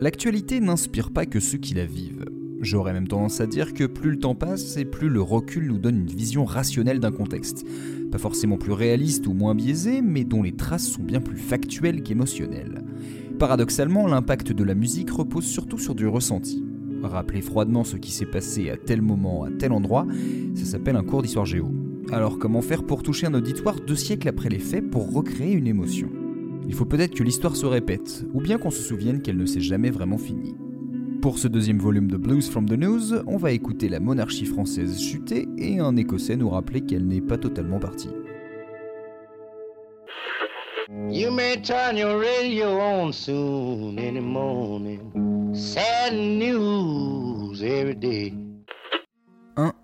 L'actualité n'inspire pas que ceux qui la vivent. J'aurais même tendance à dire que plus le temps passe et plus le recul nous donne une vision rationnelle d'un contexte. Pas forcément plus réaliste ou moins biaisé, mais dont les traces sont bien plus factuelles qu'émotionnelles. Paradoxalement, l'impact de la musique repose surtout sur du ressenti. Rappeler froidement ce qui s'est passé à tel moment, à tel endroit, ça s'appelle un cours d'histoire géo. Alors comment faire pour toucher un auditoire deux siècles après les faits pour recréer une émotion? Il faut peut-être que l'histoire se répète, ou bien qu'on se souvienne qu'elle ne s'est jamais vraiment finie. Pour ce deuxième volume de Blues from the News, on va écouter la monarchie française chuter et un Écossais nous rappeler qu'elle n'est pas totalement partie.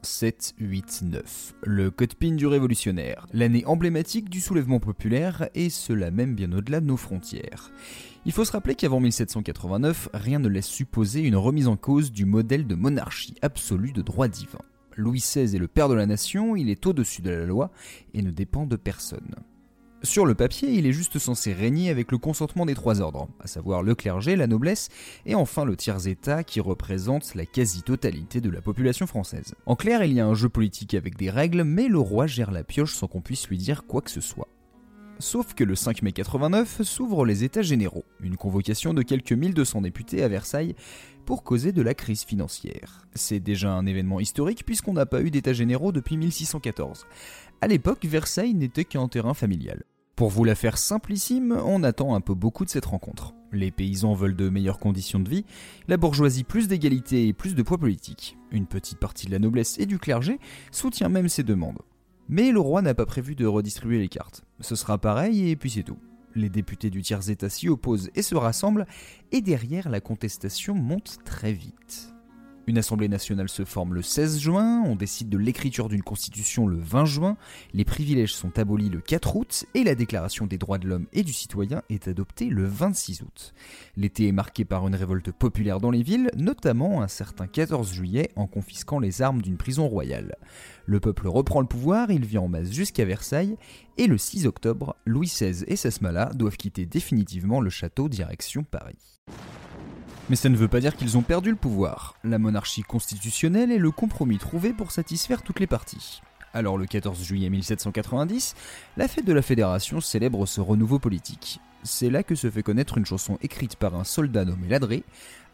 1, 7, 8, 9. Le code PIN du révolutionnaire, l'année emblématique du soulèvement populaire et cela même bien au-delà de nos frontières. Il faut se rappeler qu'avant 1789, rien ne laisse supposer une remise en cause du modèle de monarchie absolue de droit divin. Louis XVI est le père de la nation, il est au-dessus de la loi et ne dépend de personne. Sur le papier, il est juste censé régner avec le consentement des trois ordres, à savoir le clergé, la noblesse et enfin le tiers-état qui représente la quasi-totalité de la population française. En clair, il y a un jeu politique avec des règles, mais le roi gère la pioche sans qu'on puisse lui dire quoi que ce soit. Sauf que le 5 mai 89 s'ouvrent les États généraux, une convocation de quelques 1200 députés à Versailles pour causer de la crise financière. C'est déjà un événement historique puisqu'on n'a pas eu d'États généraux depuis 1614. À l'époque, Versailles n'était qu'un terrain familial. Pour vous la faire simplissime, on attend un peu beaucoup de cette rencontre. Les paysans veulent de meilleures conditions de vie, la bourgeoisie plus d'égalité et plus de poids politique. Une petite partie de la noblesse et du clergé soutient même ces demandes. Mais le roi n'a pas prévu de redistribuer les cartes. Ce sera pareil et puis c'est tout. Les députés du tiers-état s'y opposent et se rassemblent, et derrière la contestation monte très vite. Une assemblée nationale se forme le 16 juin, on décide de l'écriture d'une constitution le 20 juin, les privilèges sont abolis le 4 août et la déclaration des droits de l'homme et du citoyen est adoptée le 26 août. L'été est marqué par une révolte populaire dans les villes, notamment un certain 14 juillet en confisquant les armes d'une prison royale. Le peuple reprend le pouvoir, il vient en masse jusqu'à Versailles et le 6 octobre, Louis XVI et Sasmala doivent quitter définitivement le château direction Paris. Mais ça ne veut pas dire qu'ils ont perdu le pouvoir. La monarchie constitutionnelle est le compromis trouvé pour satisfaire toutes les parties. Alors le 14 juillet 1790, la fête de la Fédération célèbre ce renouveau politique. C'est là que se fait connaître une chanson écrite par un soldat nommé Ladré,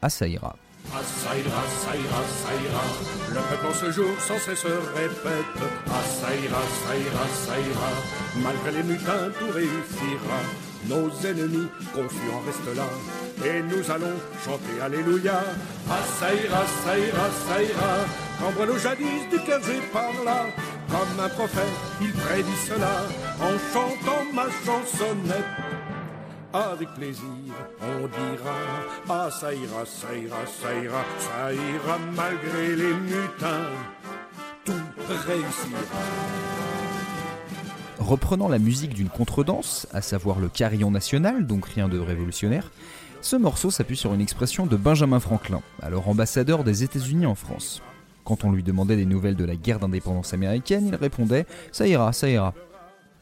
Assaïra. Assaïra, Assaïra, Assaïra, le peuple en ce jour sans cesse répète Assaïra, Assaïra, Assaïra, malgré les mutins tout réussira. Nos ennemis confus en restent là, et nous allons chanter Alléluia. Ah, ça ira, ça ira, ça ira, jadis du clergé par là, comme un prophète, il prédit cela, en chantant ma chansonnette. Avec plaisir, on dira, ah ça ira, ça ira, ça ira, ça ira malgré les mutins, tout réussira. Reprenant la musique d'une contredanse, à savoir le carillon national, donc rien de révolutionnaire, ce morceau s'appuie sur une expression de Benjamin Franklin, alors ambassadeur des États-Unis en France. Quand on lui demandait des nouvelles de la guerre d'indépendance américaine, il répondait ⁇ ça ira, ça ira ⁇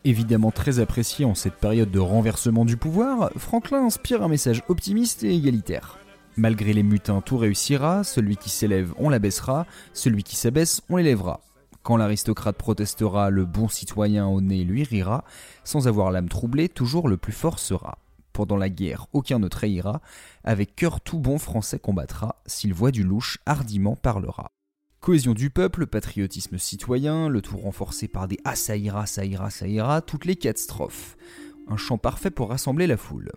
Évidemment très apprécié en cette période de renversement du pouvoir, Franklin inspire un message optimiste et égalitaire. Malgré les mutins, tout réussira, celui qui s'élève, on l'abaissera, celui qui s'abaisse, on l'élèvera. Quand l'aristocrate protestera, le bon citoyen au nez lui rira, sans avoir l'âme troublée, toujours le plus fort sera. Pendant la guerre, aucun ne trahira, avec cœur tout bon français combattra, s'il voit du louche, hardiment parlera. Cohésion du peuple, patriotisme citoyen, le tout renforcé par des Ah ça ira, toutes les quatre strophes. Un chant parfait pour rassembler la foule.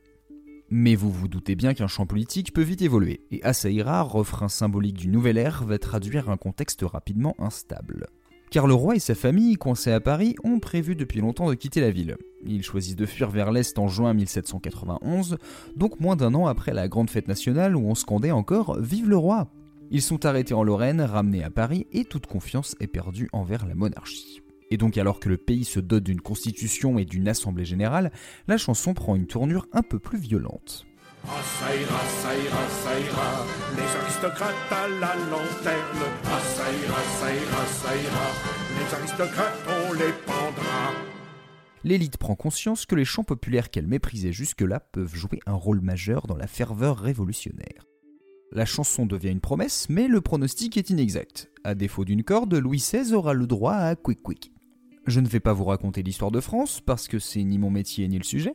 Mais vous vous doutez bien qu'un chant politique peut vite évoluer, et Assaïra, refrain symbolique du nouvel ère, va traduire un contexte rapidement instable car le roi et sa famille, coincés à Paris, ont prévu depuis longtemps de quitter la ville. Ils choisissent de fuir vers l'est en juin 1791, donc moins d'un an après la grande fête nationale où on scandait encore Vive le roi Ils sont arrêtés en Lorraine, ramenés à Paris, et toute confiance est perdue envers la monarchie. Et donc alors que le pays se dote d'une constitution et d'une assemblée générale, la chanson prend une tournure un peu plus violente. L'élite prend conscience que les chants populaires qu'elle méprisait jusque-là peuvent jouer un rôle majeur dans la ferveur révolutionnaire. La chanson devient une promesse, mais le pronostic est inexact. À défaut d'une corde, Louis XVI aura le droit à Quick Quick. Je ne vais pas vous raconter l'histoire de France, parce que c'est ni mon métier ni le sujet,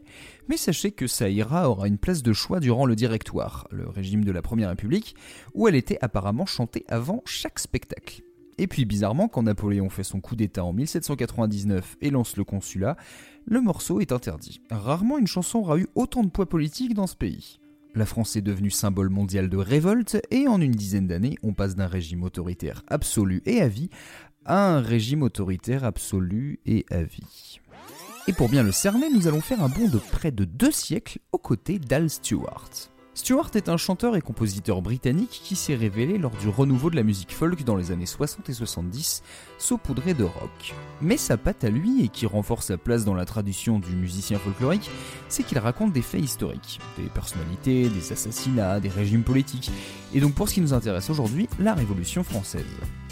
mais sachez que Saïra aura une place de choix durant le Directoire, le régime de la Première République, où elle était apparemment chantée avant chaque spectacle. Et puis bizarrement, quand Napoléon fait son coup d'État en 1799 et lance le consulat, le morceau est interdit. Rarement une chanson aura eu autant de poids politique dans ce pays. La France est devenue symbole mondial de révolte et en une dizaine d'années, on passe d'un régime autoritaire absolu et à vie un régime autoritaire absolu et à vie. Et pour bien le cerner, nous allons faire un bond de près de deux siècles aux côtés d'Al Stewart. Stewart est un chanteur et compositeur britannique qui s'est révélé lors du renouveau de la musique folk dans les années 60 et 70, saupoudré de rock. Mais sa patte à lui, et qui renforce sa place dans la tradition du musicien folklorique, c'est qu'il raconte des faits historiques, des personnalités, des assassinats, des régimes politiques, et donc pour ce qui nous intéresse aujourd'hui, la Révolution française.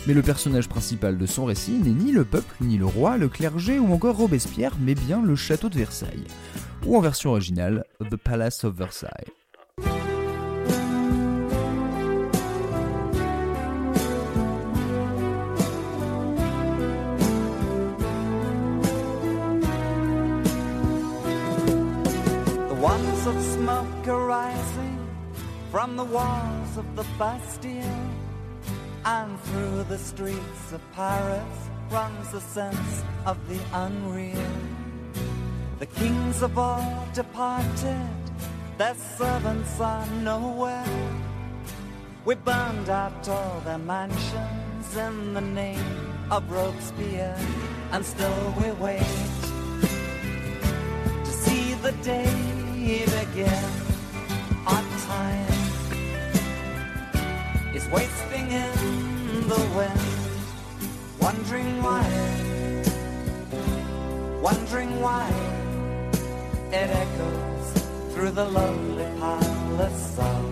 Mais le personnage principal de son récit n'est ni le peuple, ni le roi, le clergé ou encore Robespierre, mais bien le château de Versailles, ou en version originale, The Palace of Versailles. Smoke arising from the walls of the Bastille and through the streets of Paris runs the sense of the unreal. The kings of all departed, their servants are nowhere. We burned out all their mansions in the name of Robespierre, and still we wait to see the day begin. Our time is wasting in the wind, wondering why, wondering why it echoes through the lonely palace of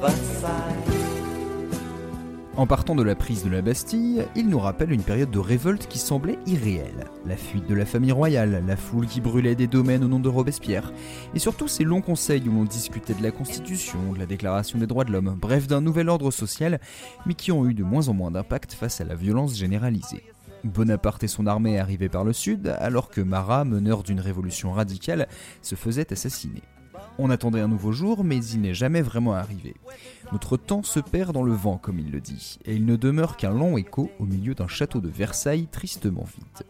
Versailles. En partant de la prise de la Bastille, il nous rappelle une période de révolte qui semblait irréelle. La fuite de la famille royale, la foule qui brûlait des domaines au nom de Robespierre, et surtout ces longs conseils où l'on discutait de la Constitution, de la Déclaration des droits de l'homme, bref d'un nouvel ordre social, mais qui ont eu de moins en moins d'impact face à la violence généralisée. Bonaparte et son armée arrivaient par le sud, alors que Marat, meneur d'une révolution radicale, se faisait assassiner. On attendait un nouveau jour, mais il n'est jamais vraiment arrivé. Notre temps se perd dans le vent, comme il le dit, et il ne demeure qu'un long écho au milieu d'un château de Versailles tristement vide.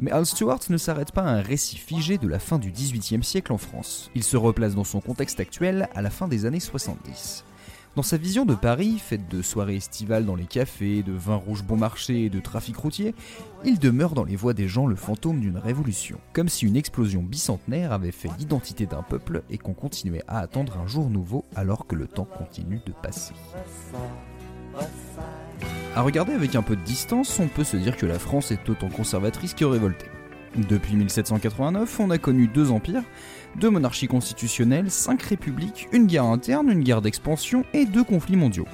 Mais Al Stewart ne s'arrête pas à un récit figé de la fin du XVIIIe siècle en France. Il se replace dans son contexte actuel à la fin des années 70. Dans sa vision de Paris, faite de soirées estivales dans les cafés, de vins rouges bon marché et de trafic routier, il demeure dans les voix des gens le fantôme d'une révolution, comme si une explosion bicentenaire avait fait l'identité d'un peuple et qu'on continuait à attendre un jour nouveau alors que le temps continue de passer. À regarder avec un peu de distance, on peut se dire que la France est autant conservatrice que révoltée. Depuis 1789, on a connu deux empires, deux monarchies constitutionnelles, cinq républiques, une guerre interne, une guerre d'expansion et deux conflits mondiaux.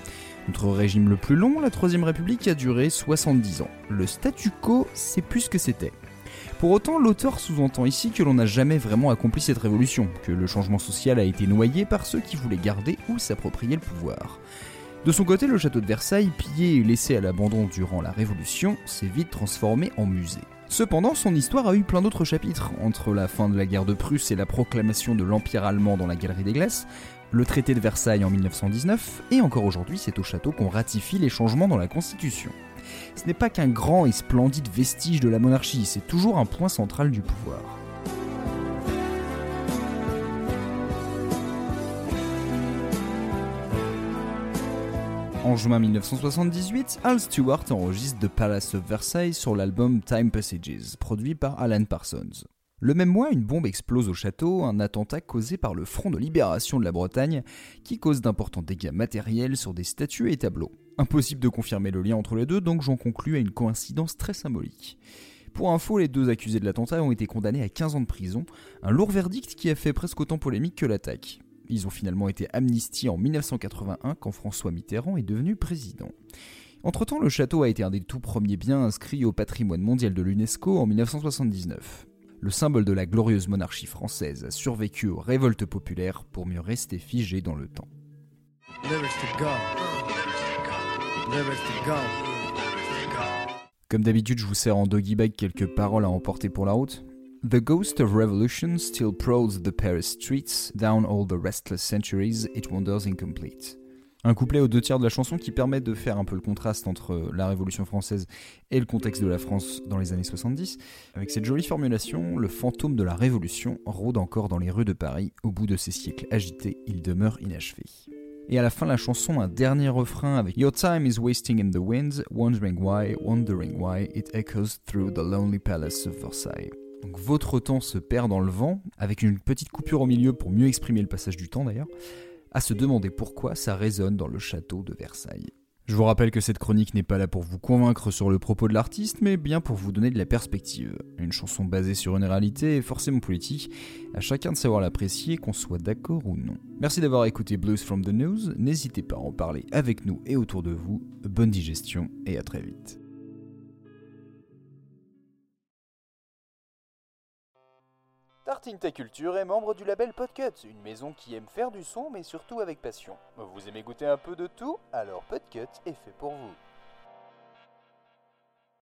Notre régime le plus long, la Troisième République, a duré 70 ans. Le statu quo, c'est plus ce que c'était. Pour autant, l'auteur sous-entend ici que l'on n'a jamais vraiment accompli cette révolution, que le changement social a été noyé par ceux qui voulaient garder ou s'approprier le pouvoir. De son côté, le château de Versailles, pillé et laissé à l'abandon durant la Révolution, s'est vite transformé en musée. Cependant, son histoire a eu plein d'autres chapitres, entre la fin de la guerre de Prusse et la proclamation de l'Empire allemand dans la Galerie des Glaces, le traité de Versailles en 1919, et encore aujourd'hui, c'est au château qu'on ratifie les changements dans la Constitution. Ce n'est pas qu'un grand et splendide vestige de la monarchie, c'est toujours un point central du pouvoir. En juin 1978, Al Stewart enregistre The Palace of Versailles sur l'album Time Passages, produit par Alan Parsons. Le même mois, une bombe explose au château, un attentat causé par le Front de libération de la Bretagne, qui cause d'importants dégâts matériels sur des statues et tableaux. Impossible de confirmer le lien entre les deux, donc j'en conclus à une coïncidence très symbolique. Pour info, les deux accusés de l'attentat ont été condamnés à 15 ans de prison, un lourd verdict qui a fait presque autant polémique que l'attaque. Ils ont finalement été amnistiés en 1981 quand François Mitterrand est devenu président. Entre-temps, le château a été un des tout premiers biens inscrits au patrimoine mondial de l'UNESCO en 1979. Le symbole de la glorieuse monarchie française a survécu aux révoltes populaires pour mieux rester figé dans le temps. Comme d'habitude, je vous sers en doggy bag quelques paroles à emporter pour la route. The ghost of revolution still prowls the Paris streets, down all the restless centuries, it wanders incomplete. Un couplet aux deux tiers de la chanson qui permet de faire un peu le contraste entre la Révolution française et le contexte de la France dans les années 70. Avec cette jolie formulation, le fantôme de la Révolution rôde encore dans les rues de Paris. Au bout de ces siècles agités, il demeure inachevé. Et à la fin de la chanson, un dernier refrain avec Your time is wasting in the winds, wondering why, wondering why, it echoes through the lonely palace of Versailles. Donc votre temps se perd dans le vent, avec une petite coupure au milieu pour mieux exprimer le passage du temps d'ailleurs à se demander pourquoi ça résonne dans le château de Versailles. Je vous rappelle que cette chronique n'est pas là pour vous convaincre sur le propos de l'artiste, mais bien pour vous donner de la perspective. Une chanson basée sur une réalité est forcément politique, à chacun de savoir l'apprécier, qu'on soit d'accord ou non. Merci d'avoir écouté Blues from the News, n'hésitez pas à en parler avec nous et autour de vous. Bonne digestion et à très vite. Tartine Ta Culture est membre du label Podcut, une maison qui aime faire du son mais surtout avec passion. Vous aimez goûter un peu de tout? Alors Podcut est fait pour vous.